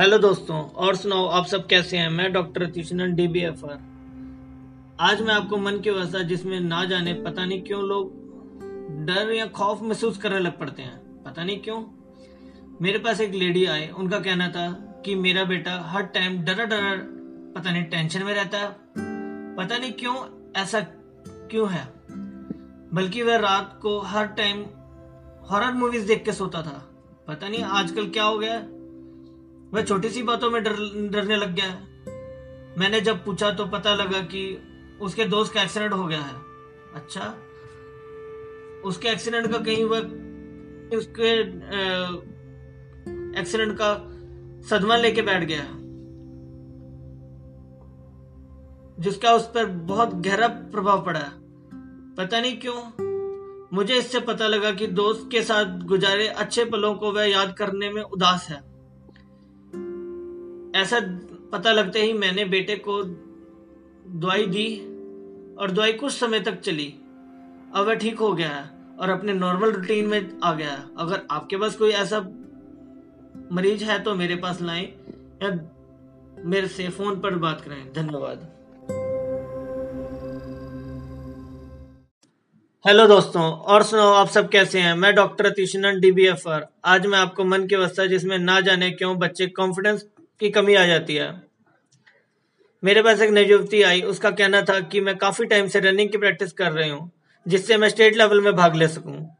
Hello दोस्तों, और सुनाओ, आप सब कैसे हैं? मैं डॉक्टर तीक्षणन डीबीएफआर आज मैं आपको मन की अवस्था जिसमें ना जाने पता नहीं क्यों लोग डर या खौफ महसूस करने लग पड़ते हैं। पता नहीं क्यों? मेरे पास एक लेडी आए उनका कहना था कि मेरा बेटा हर टाइम डरा डरा, पता नहीं, टेंशन में रहता है। पता नहीं क्यों ऐसा क्यों है? बल्कि वह रात को हर टाइम हॉरर मूवीज़ देख के सोता था। पता नहीं आजकल क्या हो गया वह छोटी सी बातों में डर, डरने लग गया। है मैंने जब पूछा तो पता लगा कि उसके दोस्त का एक्सीडेंट हो गया है। अच्छा उसके एक्सीडेंट का कहीं वह उसके एक्सीडेंट का सदमा लेके बैठ गया। जिसका उस पर बहुत गहरा प्रभाव पड़ा। पता नहीं क्यों, मुझे इससे पता लगा कि दोस्त के साथ गुजारे अच्छे पलों को वह याद करने में उदास है। ऐसा पता लगते ही मैंने बेटे को दवाई दी और दवाई कुछ समय तक चली। अब वह ठीक हो गया है और अपने नॉर्मल रूटीन में आ गया। अगर आपके पास कोई ऐसा मरीज़ है तो मेरे पास लाएँ या मेरे से फ़ोन पर बात करें। धन्यवाद। हेलो दोस्तों, और सुनाओ, आप सब कैसे हैं? मैं डॉक्टर अतीशनन डीबीएफआर आज मैं आपको मन की अवस्था जिसमें ना जाने क्यों बच्चे कॉन्फिडेंस की कमी आ जाती है। मेरे पास एक नई युवती आई, उसका कहना था कि मैं काफ़ी टाइम से रनिंग की प्रैक्टिस कर रही हूँ, जिससे मैं स्टेट लेवल में भाग ले सकूँ।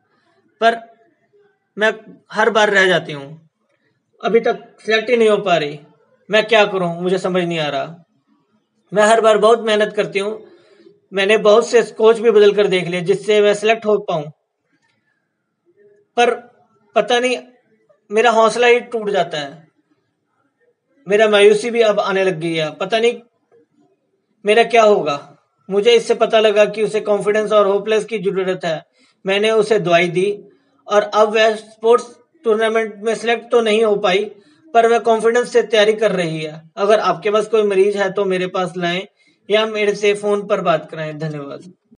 पर मैं हर बार रह जाती हूँ। अभी तक सिलेक्ट ही नहीं हो पा रही। मैं क्या करूँ? मुझे समझ नहीं आ रहा। मैं हर बार बहुत मेहनत करती हूँ। मैंने बहुत से कोच भी बदल कर देख लिए, जिससे मैं सिलेक्ट हो पाऊँ। पर पता नहीं, मेरा हौसला ही टूट जाता है। मेरा मायूसी भी अब आने लग गई है। पता नहीं मेरा क्या होगा। मुझे इससे पता लगा कि उसे कॉन्फिडेंस और होपलेस की ज़रूरत है। मैंने उसे दवाई दी और अब वह स्पोर्ट्स टूर्नामेंट में सिलेक्ट तो नहीं हो पाई, पर वह कॉन्फिडेंस से तैयारी कर रही है। अगर आपके पास कोई मरीज़ है तो मेरे पास लाएँ या मेरे से फ़ोन पर बात कराएँ। धन्यवाद।